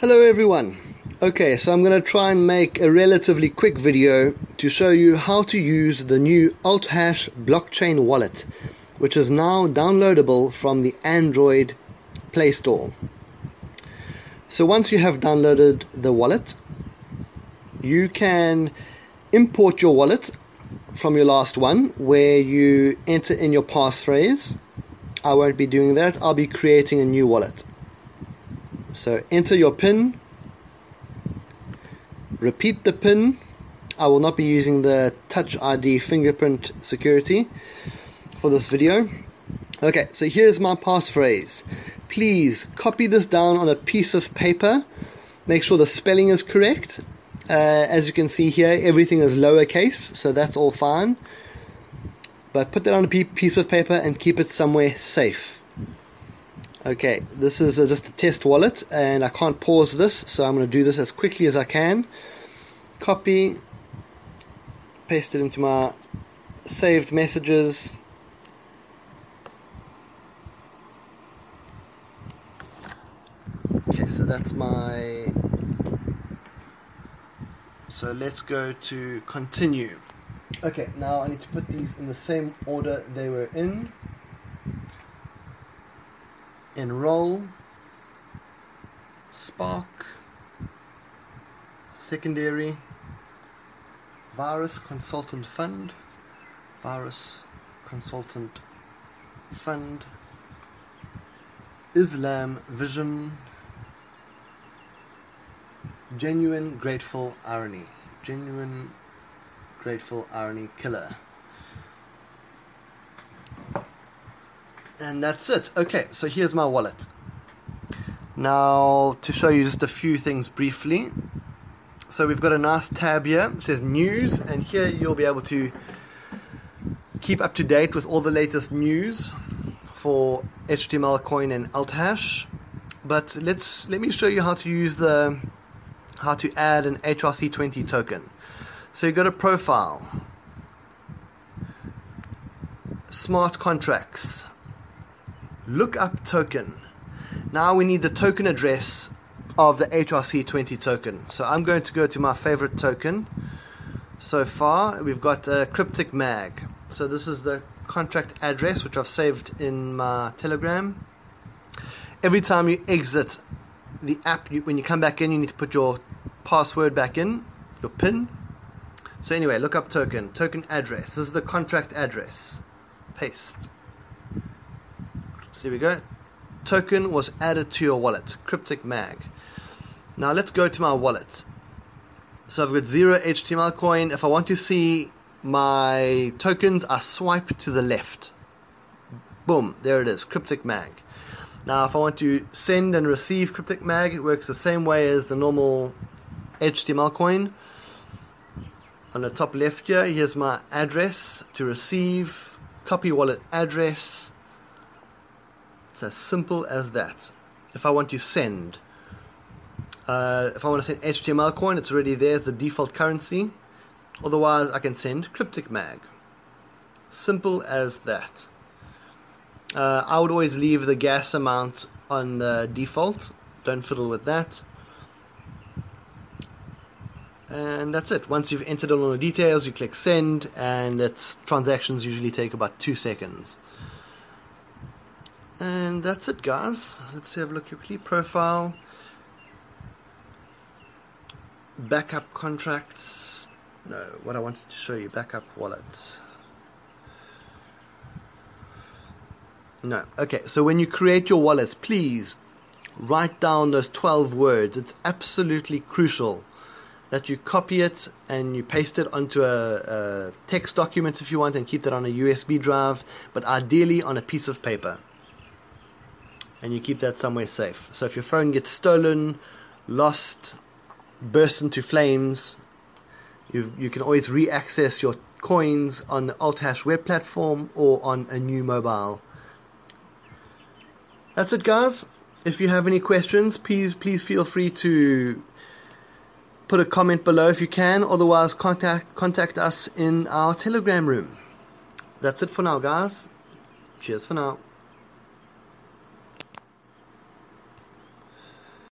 Hello everyone. Okay, so I'm going to try and make a relatively quick video to show you how to use the new AltHash blockchain wallet, which is now downloadable from the Android Play Store. So once you have downloaded the wallet, you can import your wallet from your last one where you enter in your passphrase. I won't be doing that. I'll be creating a new wallet. So enter your PIN, repeat the PIN. I will not be using the Touch ID fingerprint security for this video. Okay, so here's my passphrase. Please copy this down on a piece of paper. Make sure the spelling is correct. Uh, as you can see here, everything is lowercase, so that's all fine. But put that on a piece of paper and keep it somewhere safe. Okay, this is a, just a test wallet and I can't pause this, so I'm going to do this as quickly as I can. Copy, paste it into my saved messages. Okay, so that's my. So let's go to continue. Okay, now I need to put these in the same order they were in enroll, spark, secondary, virus consultant fund, virus consultant fund, Islam vision, genuine grateful irony, genuine grateful irony killer. And that's it. Okay, so here's my wallet. Now, to show you just a few things briefly. So we've got a nice tab here. It says news, and here you'll be able to keep up to date with all the latest news for HTML coin and AltHash. But let's let me show you how to use the how to add an HRC20 token. So you've got a profile, smart contracts, lookup token. Now we need the token address of the HRC20 token. So I'm going to go to my favorite token. So far, we've got a cryptic mag. So this is the contract address which I've saved in my Telegram. Every time you exit the app, you, when you come back in, you need to put your password back in, your PIN. So anyway, lookup token, token address. This is the contract address. Paste. So here we go. Token was added to your wallet. Cryptic mag. Now let's go to my wallet. So I've got zero HTML coin. If I want to see my tokens, I swipe to the left. Boom, there it is, Cryptic Mag. Now, if I want to send and receive Cryptic Mag, it works the same way as the normal HTML coin. On the top left here, here's my address to receive, copy wallet address, it's as simple as that. If I want to send, uh, if I want to send HTML coin, it's already there as the default currency. Otherwise, I can send Cryptic Mag. Simple as that. Uh, I would always leave the gas amount on the default. Don't fiddle with that. And that's it. Once you've entered all the details, you click send, and its transactions usually take about two seconds. And that's it, guys. Let's have a look quickly. Profile, backup contracts. No, what I wanted to show you backup wallets. No. Okay, so when you create your wallets, please write down those 12 words. It's absolutely crucial that you copy it and you paste it onto a, a text document if you want and keep that on a USB drive, but ideally on a piece of paper and you keep that somewhere safe. So if your phone gets stolen, lost, burst into flames, you you can always re-access your coins on the AltHash web platform or on a new mobile. That's it, guys. If you have any questions, please please feel free to put a comment below if you can. Otherwise, contact contact us in our Telegram room. That's it for now, guys. Cheers for now.